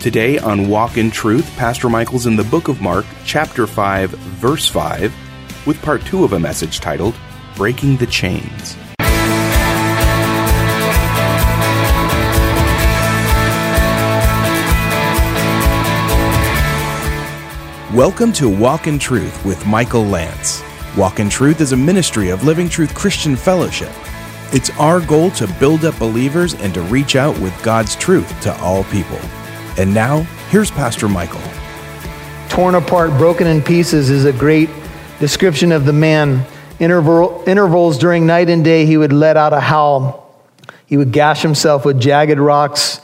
Today on Walk in Truth, Pastor Michael's in the book of Mark, chapter 5, verse 5, with part 2 of a message titled Breaking the Chains. Welcome to Walk in Truth with Michael Lance. Walk in Truth is a ministry of Living Truth Christian Fellowship. It's our goal to build up believers and to reach out with God's truth to all people. And now, here's Pastor Michael. Torn apart, broken in pieces is a great description of the man. Interval, intervals during night and day, he would let out a howl. He would gash himself with jagged rocks.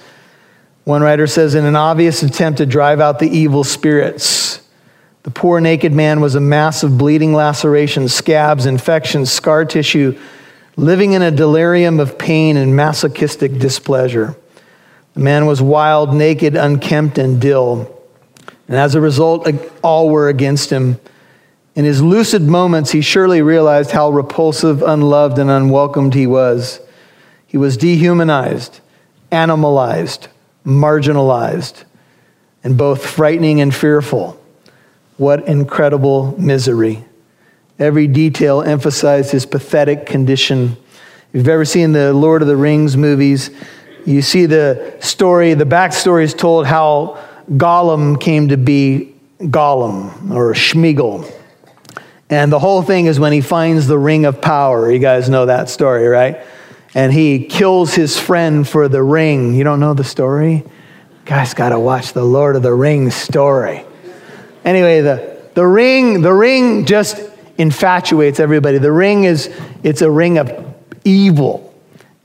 One writer says, in an obvious attempt to drive out the evil spirits. The poor naked man was a mass of bleeding lacerations, scabs, infections, scar tissue, living in a delirium of pain and masochistic displeasure. The man was wild, naked, unkempt, and dill. And as a result, all were against him. In his lucid moments, he surely realized how repulsive, unloved, and unwelcomed he was. He was dehumanized, animalized, marginalized, and both frightening and fearful. What incredible misery. Every detail emphasized his pathetic condition. If you've ever seen the Lord of the Rings movies, you see the story, the backstory is told how Gollum came to be Gollum or Sméagol. And the whole thing is when he finds the ring of power. You guys know that story, right? And he kills his friend for the ring. You don't know the story? Guys, got to watch the Lord of the Rings story. Anyway, the, the ring, the ring just infatuates everybody. The ring is, it's a ring of evil.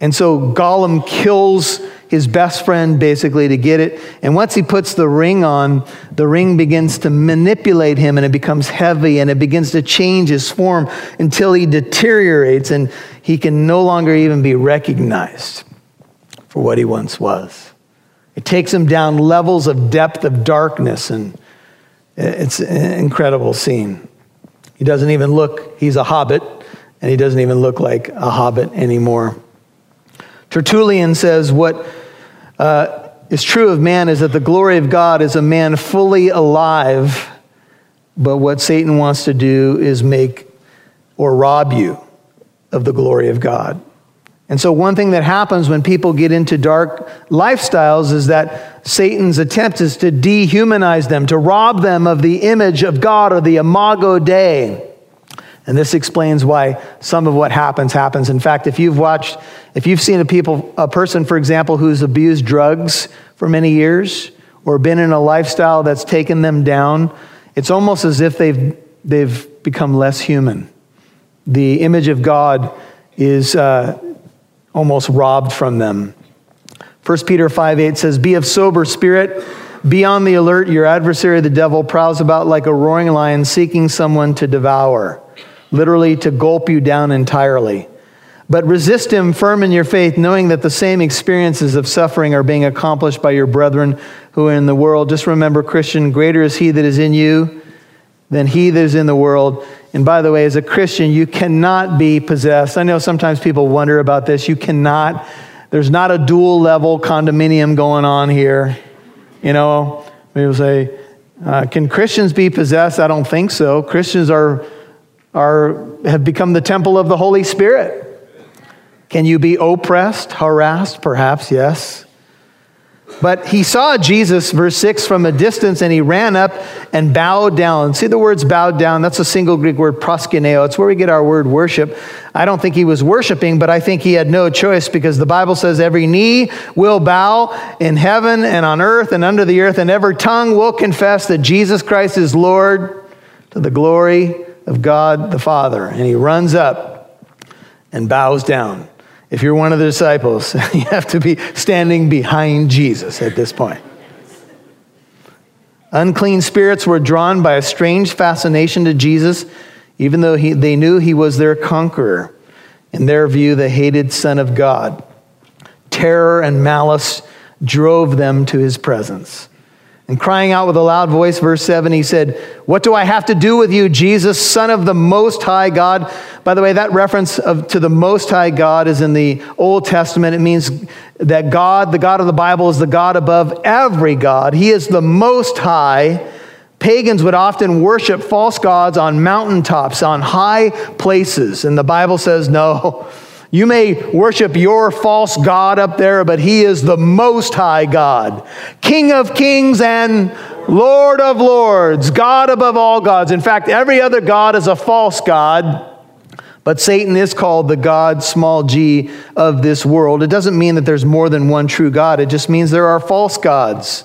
And so Gollum kills his best friend basically to get it. And once he puts the ring on, the ring begins to manipulate him and it becomes heavy and it begins to change his form until he deteriorates and he can no longer even be recognized for what he once was. It takes him down levels of depth of darkness and it's an incredible scene. He doesn't even look, he's a hobbit, and he doesn't even look like a hobbit anymore. Tertullian says, What uh, is true of man is that the glory of God is a man fully alive, but what Satan wants to do is make or rob you of the glory of God. And so, one thing that happens when people get into dark lifestyles is that Satan's attempt is to dehumanize them, to rob them of the image of God or the imago Dei. And this explains why some of what happens happens. In fact, if you've watched, if you've seen a people, a person, for example, who's abused drugs for many years or been in a lifestyle that's taken them down, it's almost as if they've they've become less human. The image of God is uh, almost robbed from them. 1 Peter 5 8 says, Be of sober spirit, be on the alert. Your adversary, the devil, prowls about like a roaring lion seeking someone to devour literally to gulp you down entirely. But resist him firm in your faith, knowing that the same experiences of suffering are being accomplished by your brethren who are in the world. Just remember, Christian, greater is he that is in you than he that is in the world. And by the way, as a Christian, you cannot be possessed. I know sometimes people wonder about this. You cannot, there's not a dual level condominium going on here. You know, people say, uh, can Christians be possessed? I don't think so. Christians are are, have become the temple of the Holy Spirit. Can you be oppressed, harassed? Perhaps, yes. But he saw Jesus, verse 6, from a distance, and he ran up and bowed down. See the words bowed down? That's a single Greek word, proskuneo. It's where we get our word worship. I don't think he was worshiping, but I think he had no choice because the Bible says every knee will bow in heaven and on earth and under the earth, and every tongue will confess that Jesus Christ is Lord to the glory of God the Father. And he runs up and bows down. If you're one of the disciples, you have to be standing behind Jesus at this point. Unclean spirits were drawn by a strange fascination to Jesus, even though he, they knew he was their conqueror. In their view, the hated Son of God. Terror and malice drove them to his presence. And crying out with a loud voice, verse 7, he said, What do I have to do with you, Jesus, Son of the Most High God? By the way, that reference of, to the Most High God is in the Old Testament. It means that God, the God of the Bible, is the God above every God. He is the Most High. Pagans would often worship false gods on mountaintops, on high places. And the Bible says, No. You may worship your false God up there, but He is the Most High God, King of kings and Lord of lords, God above all gods. In fact, every other God is a false God. But Satan is called the God, small g, of this world. It doesn't mean that there's more than one true God, it just means there are false gods.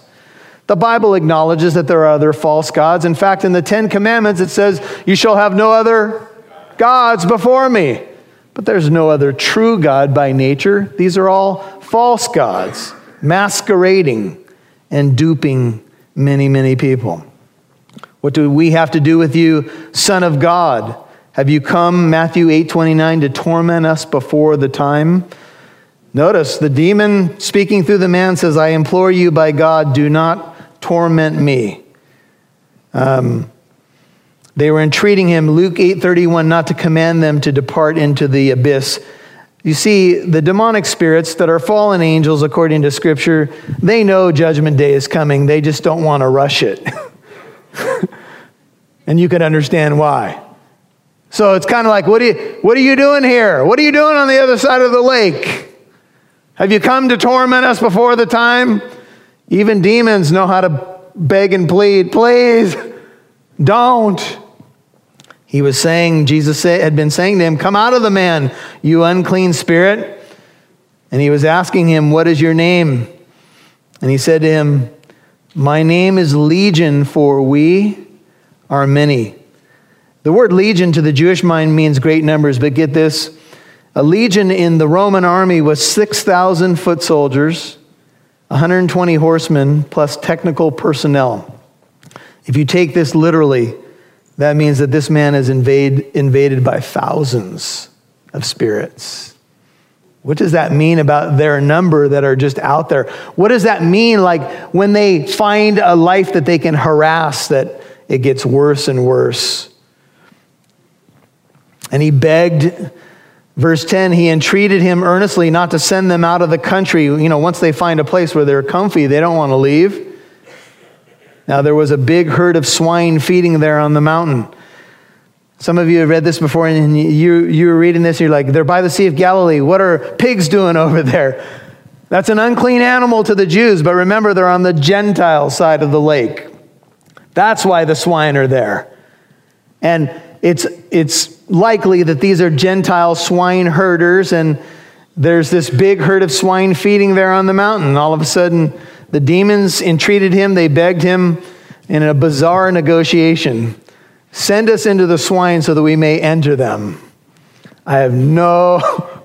The Bible acknowledges that there are other false gods. In fact, in the Ten Commandments, it says, You shall have no other gods before me. But there's no other true God by nature. These are all false gods, masquerading and duping many, many people. What do we have to do with you, Son of God? Have you come, Matthew 8 29, to torment us before the time? Notice the demon speaking through the man says, I implore you by God, do not torment me. Um, they were entreating him, Luke 8:31, not to command them to depart into the abyss. You see, the demonic spirits that are fallen angels, according to Scripture, they know judgment day is coming. They just don't want to rush it. and you can understand why. So it's kind of like, what are, you, what are you doing here? What are you doing on the other side of the lake? Have you come to torment us before the time? Even demons know how to beg and plead. Please, don't. He was saying, Jesus had been saying to him, Come out of the man, you unclean spirit. And he was asking him, What is your name? And he said to him, My name is Legion, for we are many. The word legion to the Jewish mind means great numbers, but get this a legion in the Roman army was 6,000 foot soldiers, 120 horsemen, plus technical personnel. If you take this literally, that means that this man is invade, invaded by thousands of spirits. What does that mean about their number that are just out there? What does that mean, like when they find a life that they can harass, that it gets worse and worse? And he begged, verse 10, he entreated him earnestly not to send them out of the country. You know, once they find a place where they're comfy, they don't want to leave. Now, there was a big herd of swine feeding there on the mountain. Some of you have read this before, and you, you were reading this, and you're like, they're by the Sea of Galilee. What are pigs doing over there? That's an unclean animal to the Jews, but remember, they're on the Gentile side of the lake. That's why the swine are there. And it's, it's likely that these are Gentile swine herders, and there's this big herd of swine feeding there on the mountain. All of a sudden, the demons entreated him, they begged him in a bizarre negotiation send us into the swine so that we may enter them. I have no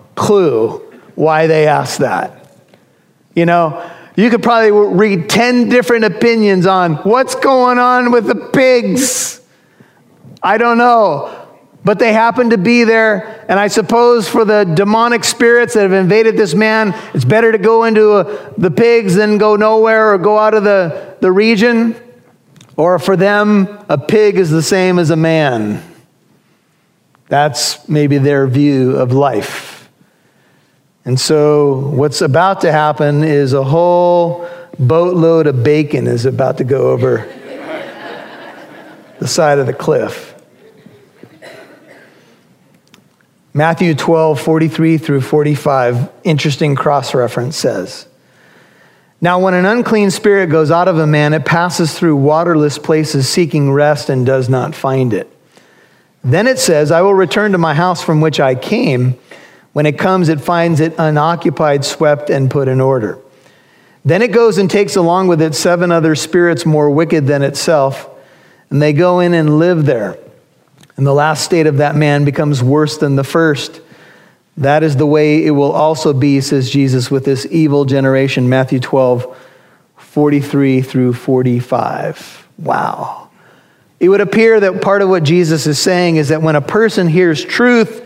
clue why they asked that. You know, you could probably read 10 different opinions on what's going on with the pigs. I don't know. But they happen to be there, and I suppose for the demonic spirits that have invaded this man, it's better to go into a, the pigs than go nowhere or go out of the, the region. Or for them, a pig is the same as a man. That's maybe their view of life. And so, what's about to happen is a whole boatload of bacon is about to go over the side of the cliff. Matthew 12, 43 through 45, interesting cross reference says, Now, when an unclean spirit goes out of a man, it passes through waterless places seeking rest and does not find it. Then it says, I will return to my house from which I came. When it comes, it finds it unoccupied, swept, and put in order. Then it goes and takes along with it seven other spirits more wicked than itself, and they go in and live there. And the last state of that man becomes worse than the first. That is the way it will also be, says Jesus, with this evil generation. Matthew 12, 43 through 45. Wow. It would appear that part of what Jesus is saying is that when a person hears truth,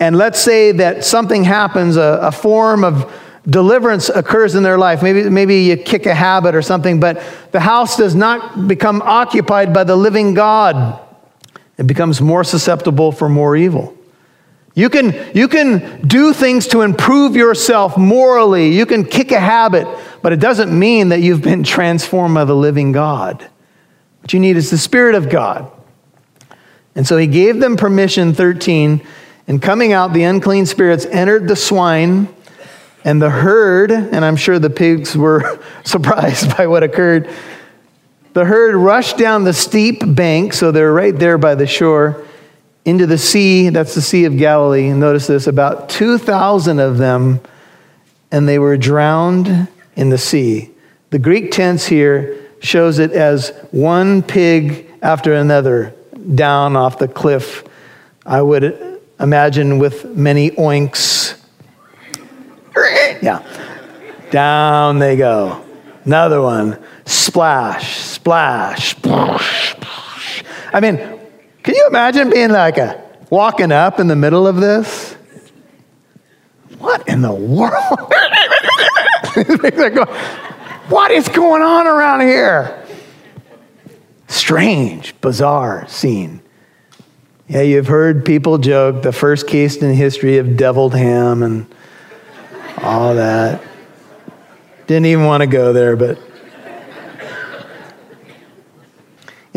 and let's say that something happens, a, a form of deliverance occurs in their life. Maybe, maybe you kick a habit or something, but the house does not become occupied by the living God. It becomes more susceptible for more evil. You can, you can do things to improve yourself morally. You can kick a habit, but it doesn't mean that you've been transformed by the living God. What you need is the Spirit of God. And so he gave them permission, 13, and coming out, the unclean spirits entered the swine and the herd, and I'm sure the pigs were surprised by what occurred. The herd rushed down the steep bank, so they're right there by the shore, into the sea. That's the Sea of Galilee. And notice this about 2,000 of them, and they were drowned in the sea. The Greek tense here shows it as one pig after another down off the cliff. I would imagine with many oinks yeah. Down they go. Another one. Splash, splash. I mean, can you imagine being like a walking up in the middle of this? What in the world? what is going on around here? Strange, bizarre scene. Yeah, you've heard people joke the first case in history of deviled ham and all that. Didn't even want to go there, but.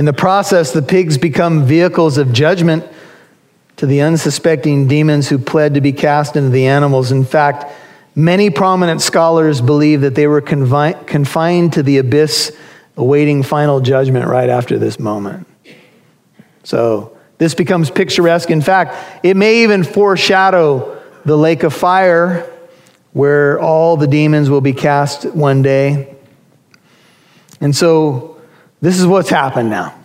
In the process, the pigs become vehicles of judgment to the unsuspecting demons who pled to be cast into the animals. In fact, many prominent scholars believe that they were confi- confined to the abyss, awaiting final judgment right after this moment. So, this becomes picturesque. In fact, it may even foreshadow the lake of fire where all the demons will be cast one day. And so this is what's happened now.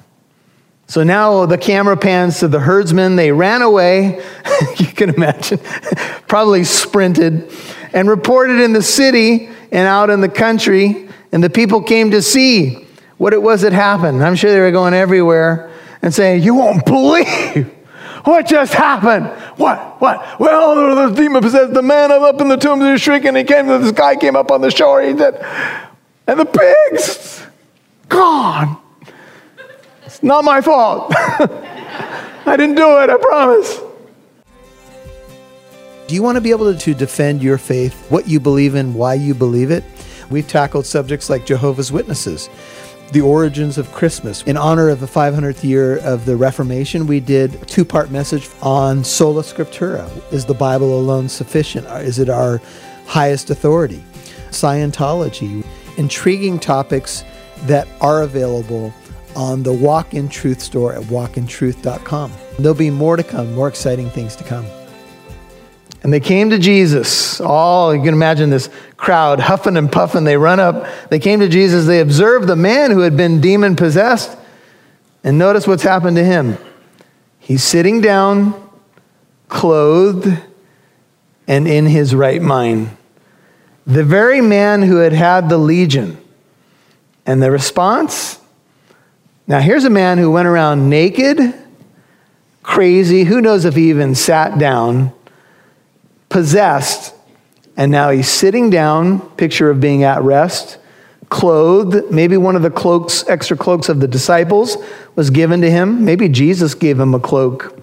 So now the camera pans to the herdsmen. They ran away, you can imagine, probably sprinted, and reported in the city and out in the country. And the people came to see what it was that happened. I'm sure they were going everywhere and saying, You won't believe what just happened? What? What? Well, the demon possessed the man up in the tombs and shrieking. He came, this guy came up on the shore. He said, and the pigs, gone. It's not my fault. I didn't do it, I promise. Do you want to be able to defend your faith, what you believe in, why you believe it? We've tackled subjects like Jehovah's Witnesses the origins of Christmas. In honor of the 500th year of the Reformation, we did a two part message on sola scriptura. Is the Bible alone sufficient? Is it our highest authority? Scientology, intriguing topics that are available on the Walk in Truth store at walkintruth.com. There'll be more to come, more exciting things to come. And they came to Jesus. All, you can imagine this crowd huffing and puffing. They run up. They came to Jesus. They observed the man who had been demon possessed. And notice what's happened to him. He's sitting down, clothed, and in his right mind. The very man who had had the legion. And the response? Now, here's a man who went around naked, crazy. Who knows if he even sat down? possessed, and now he's sitting down, picture of being at rest, clothed. Maybe one of the cloaks, extra cloaks of the disciples was given to him. Maybe Jesus gave him a cloak.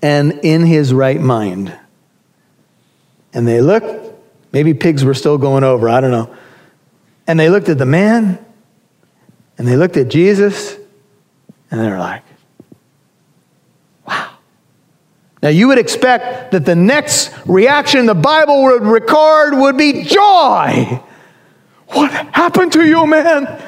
And in his right mind. And they looked, maybe pigs were still going over, I don't know. And they looked at the man, and they looked at Jesus, and they were like, wow. Now, you would expect that the next reaction the Bible would record would be joy. What happened to you, man?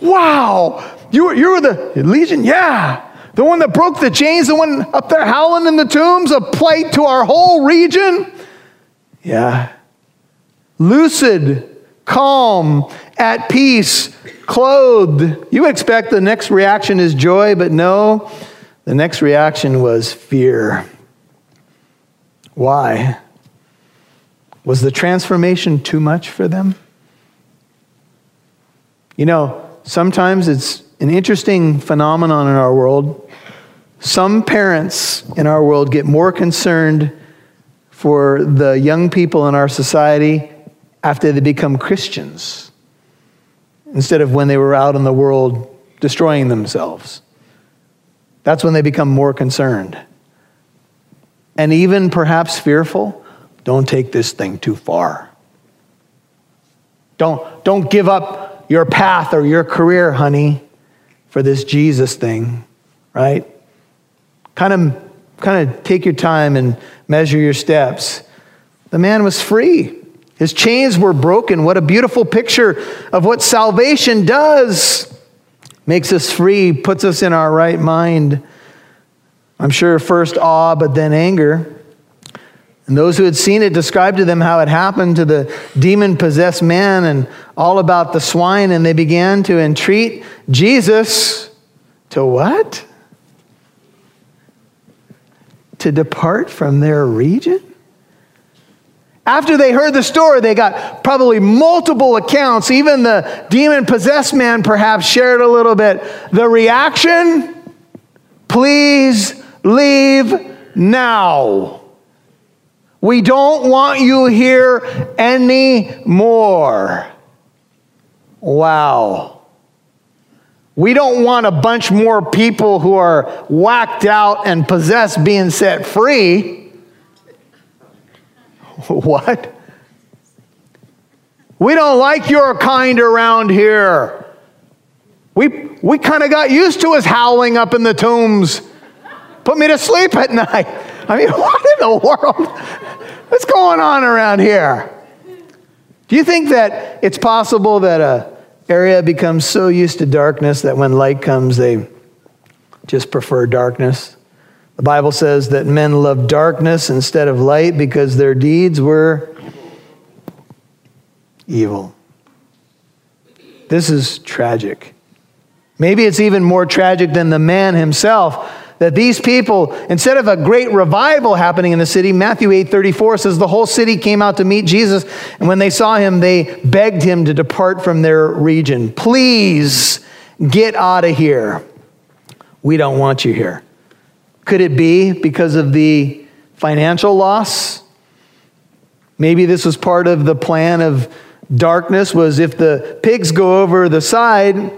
Wow. You were, you were the legion? Yeah. The one that broke the chains, the one up there howling in the tombs, a plight to our whole region? Yeah. Lucid, calm, at peace, clothed. You expect the next reaction is joy, but no, the next reaction was fear. Why? Was the transformation too much for them? You know, sometimes it's an interesting phenomenon in our world. Some parents in our world get more concerned for the young people in our society after they become Christians instead of when they were out in the world destroying themselves. That's when they become more concerned. And even perhaps fearful. Don't take this thing too far. Don't, don't give up your path or your career, honey, for this Jesus thing, right? Kind of, kind of take your time and measure your steps. The man was free. His chains were broken. What a beautiful picture of what salvation does. Makes us free, puts us in our right mind. I'm sure first awe, but then anger. And those who had seen it described to them how it happened to the demon possessed man and all about the swine, and they began to entreat Jesus to what? To depart from their region? After they heard the story, they got probably multiple accounts. Even the demon possessed man perhaps shared a little bit. The reaction please leave now. We don't want you here anymore. Wow. We don't want a bunch more people who are whacked out and possessed being set free. What? We don't like your kind around here. We, we kind of got used to us howling up in the tombs. Put me to sleep at night. I mean, what in the world? What's going on around here? Do you think that it's possible that a area becomes so used to darkness that when light comes, they just prefer darkness? The Bible says that men loved darkness instead of light because their deeds were evil. This is tragic. Maybe it's even more tragic than the man himself that these people instead of a great revival happening in the city matthew 8 34 says the whole city came out to meet jesus and when they saw him they begged him to depart from their region please get out of here we don't want you here could it be because of the financial loss? Maybe this was part of the plan of darkness was if the pigs go over the side,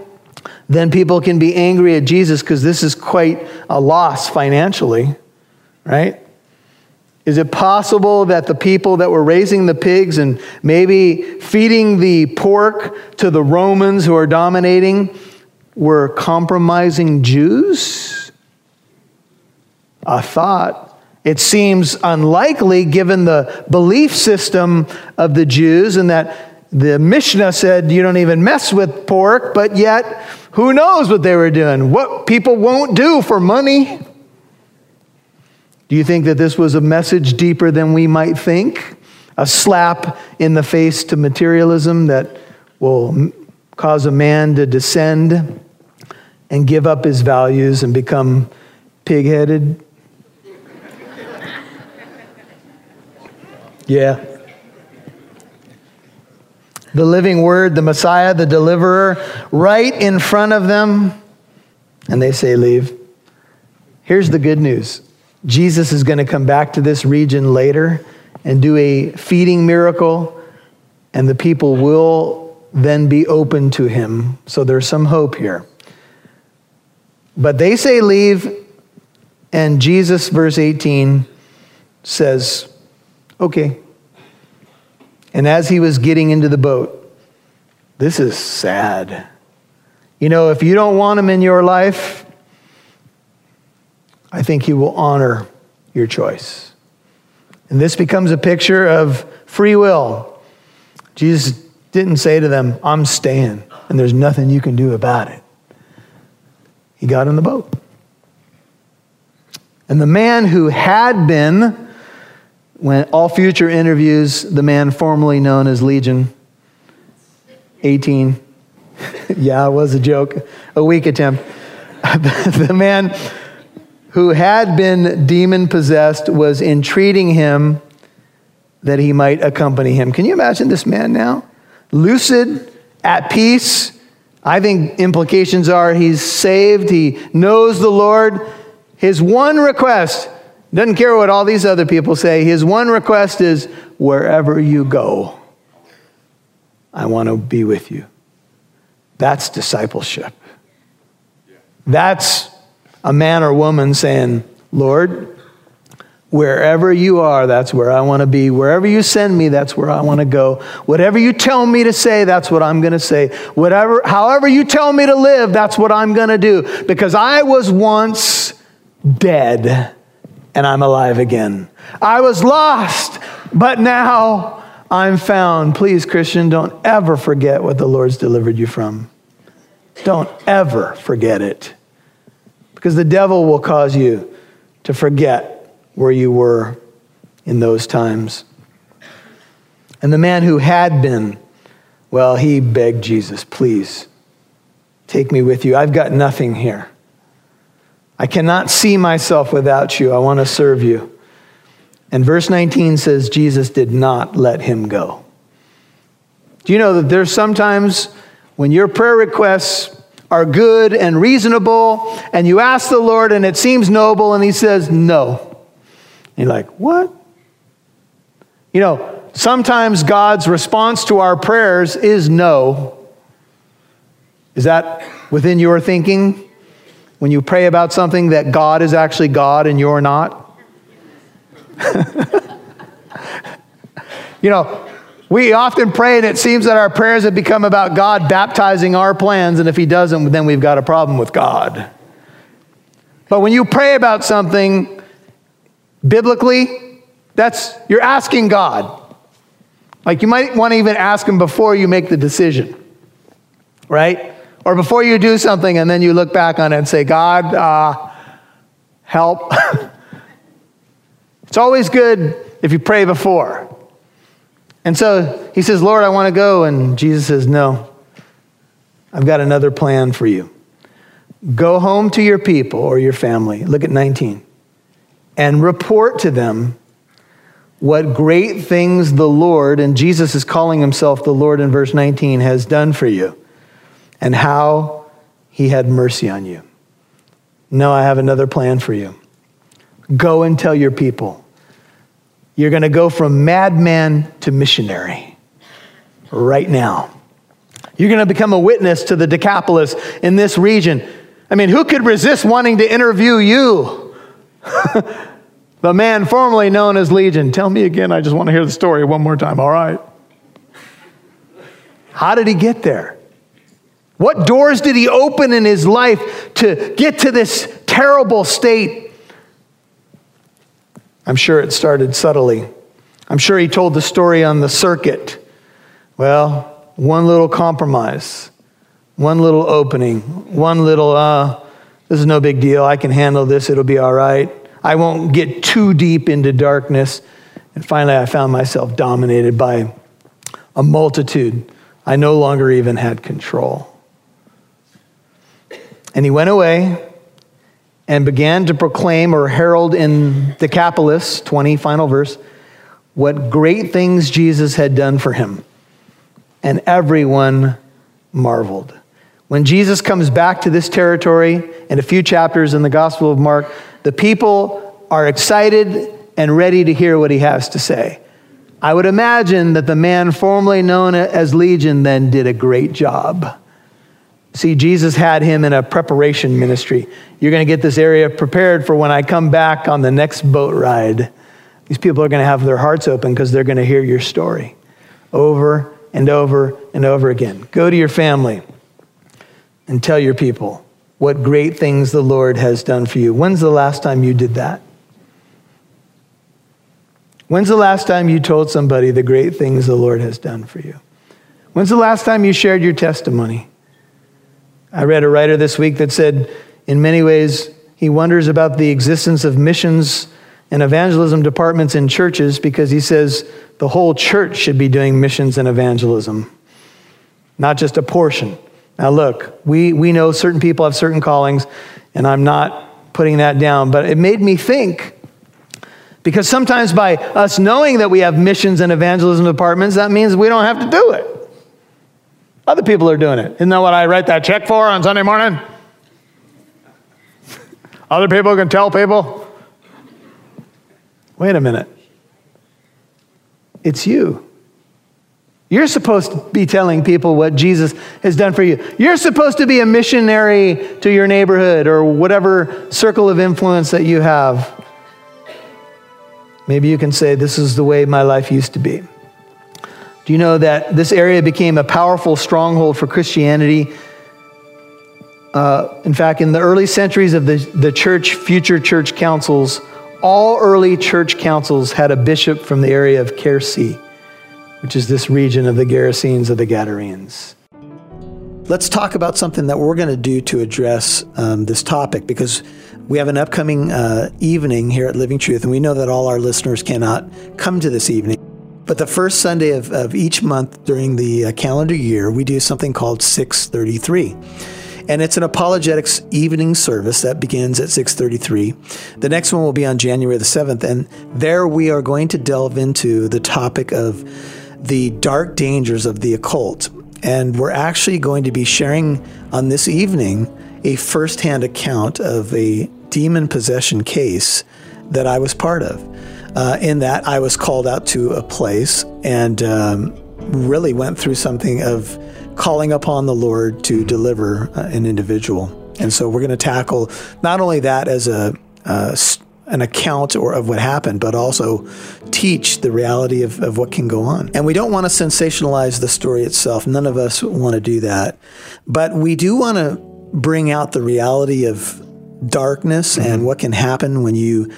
then people can be angry at Jesus because this is quite a loss financially, right? Is it possible that the people that were raising the pigs and maybe feeding the pork to the Romans who are dominating were compromising Jews? A thought. It seems unlikely given the belief system of the Jews and that the Mishnah said you don't even mess with pork, but yet who knows what they were doing? What people won't do for money. Do you think that this was a message deeper than we might think? A slap in the face to materialism that will cause a man to descend and give up his values and become pig headed? Yeah. The living word, the Messiah, the deliverer, right in front of them, and they say, Leave. Here's the good news Jesus is going to come back to this region later and do a feeding miracle, and the people will then be open to him. So there's some hope here. But they say, Leave, and Jesus, verse 18, says, Okay. And as he was getting into the boat, this is sad. You know, if you don't want him in your life, I think he will honor your choice. And this becomes a picture of free will. Jesus didn't say to them, I'm staying, and there's nothing you can do about it. He got in the boat. And the man who had been when all future interviews, the man formerly known as Legion, 18. yeah, it was a joke, a weak attempt. the man who had been demon possessed was entreating him that he might accompany him. Can you imagine this man now? Lucid, at peace. I think implications are he's saved, he knows the Lord. His one request doesn't care what all these other people say. His one request is wherever you go, I want to be with you. That's discipleship. That's a man or woman saying, Lord, wherever you are, that's where I want to be. Wherever you send me, that's where I want to go. Whatever you tell me to say, that's what I'm going to say. Whatever, however you tell me to live, that's what I'm going to do. Because I was once dead and I'm alive again. I was lost, but now I'm found. Please, Christian, don't ever forget what the Lord's delivered you from. Don't ever forget it. Because the devil will cause you to forget where you were in those times. And the man who had been, well, he begged Jesus, please take me with you. I've got nothing here. I cannot see myself without you. I want to serve you. And verse 19 says Jesus did not let him go. Do you know that there's sometimes when your prayer requests are good and reasonable and you ask the Lord and it seems noble and he says no. And you're like, what? You know, sometimes God's response to our prayers is no. Is that within your thinking? When you pray about something that God is actually God and you're not? you know, we often pray, and it seems that our prayers have become about God baptizing our plans, and if He doesn't, then we've got a problem with God. But when you pray about something biblically, that's you're asking God. Like you might want to even ask Him before you make the decision, right? Or before you do something, and then you look back on it and say, God, uh, help. it's always good if you pray before. And so he says, Lord, I want to go. And Jesus says, No, I've got another plan for you. Go home to your people or your family. Look at 19. And report to them what great things the Lord, and Jesus is calling himself the Lord in verse 19, has done for you, and how he had mercy on you. No, I have another plan for you. Go and tell your people you're going to go from madman to missionary right now. You're going to become a witness to the Decapolis in this region. I mean, who could resist wanting to interview you? the man formerly known as Legion. Tell me again, I just want to hear the story one more time, all right? How did he get there? What doors did he open in his life to get to this terrible state I'm sure it started subtly. I'm sure he told the story on the circuit. Well, one little compromise, one little opening, one little, uh, this is no big deal. I can handle this. It'll be all right. I won't get too deep into darkness. And finally, I found myself dominated by a multitude. I no longer even had control. And he went away and began to proclaim or herald in Decapolis, 20, final verse, what great things Jesus had done for him. And everyone marveled. When Jesus comes back to this territory in a few chapters in the Gospel of Mark, the people are excited and ready to hear what he has to say. I would imagine that the man formerly known as Legion then did a great job. See, Jesus had him in a preparation ministry. You're going to get this area prepared for when I come back on the next boat ride. These people are going to have their hearts open because they're going to hear your story over and over and over again. Go to your family and tell your people what great things the Lord has done for you. When's the last time you did that? When's the last time you told somebody the great things the Lord has done for you? When's the last time you shared your testimony? I read a writer this week that said, in many ways, he wonders about the existence of missions and evangelism departments in churches because he says the whole church should be doing missions and evangelism, not just a portion. Now, look, we, we know certain people have certain callings, and I'm not putting that down, but it made me think because sometimes by us knowing that we have missions and evangelism departments, that means we don't have to do it. Other people are doing it. Isn't that what I write that check for on Sunday morning? Other people can tell people. Wait a minute. It's you. You're supposed to be telling people what Jesus has done for you. You're supposed to be a missionary to your neighborhood or whatever circle of influence that you have. Maybe you can say, This is the way my life used to be. Do you know that this area became a powerful stronghold for Christianity? Uh, in fact, in the early centuries of the, the church, future church councils, all early church councils had a bishop from the area of Kiersee which is this region of the Gerasenes of the Gadarenes. Let's talk about something that we're going to do to address um, this topic because we have an upcoming uh, evening here at Living Truth, and we know that all our listeners cannot come to this evening. But the first Sunday of, of each month during the uh, calendar year, we do something called 633 and it's an apologetics evening service that begins at 6:33. The next one will be on January the 7th and there we are going to delve into the topic of the dark dangers of the occult. And we're actually going to be sharing on this evening a firsthand account of a demon possession case that I was part of. Uh, in that, I was called out to a place and um, really went through something of calling upon the Lord to deliver uh, an individual. And so we're going to tackle not only that as a, uh, an account or of what happened, but also teach the reality of, of what can go on. And we don't want to sensationalize the story itself. None of us want to do that. But we do want to bring out the reality of darkness mm-hmm. and what can happen when you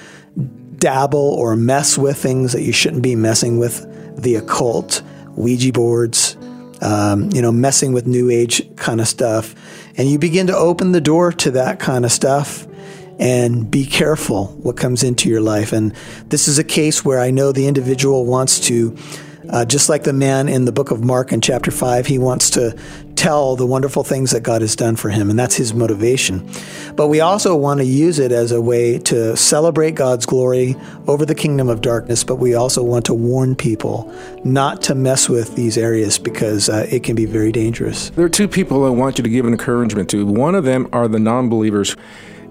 dabble or mess with things that you shouldn't be messing with the occult, Ouija boards, um, you know, messing with new age kind of stuff. And you begin to open the door to that kind of stuff and be careful what comes into your life. And this is a case where I know the individual wants to, uh, just like the man in the book of Mark in chapter 5, he wants to tell the wonderful things that God has done for him, and that's his motivation. But we also want to use it as a way to celebrate God's glory over the kingdom of darkness, but we also want to warn people not to mess with these areas because uh, it can be very dangerous. There are two people I want you to give an encouragement to. One of them are the non believers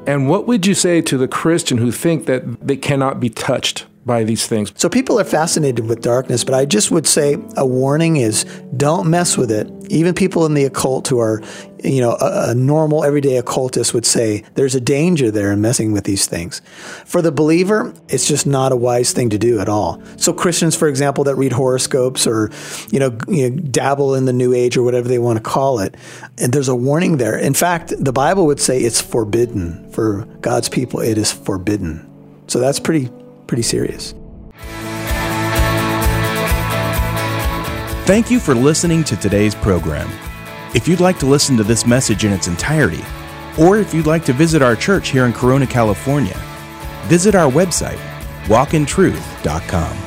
and what would you say to the Christian who think that they cannot be touched by these things? So people are fascinated with darkness, but I just would say a warning is don't mess with it. Even people in the occult who are, you know, a, a, normal everyday occultist would say there's a danger there in messing with these things. For the believer, it's just not a wise thing to do at all. So Christians, for example, that read horoscopes or, you know, you know dabble in the new age or whatever they want to call it, and there's a warning there. In fact, the Bible would say it's forbidden for God's people. It is forbidden. So that's pretty pretty serious. Thank you for listening to today's program. If you'd like to listen to this message in its entirety, or if you'd like to visit our church here in Corona, California, visit our website, walkintruth.com.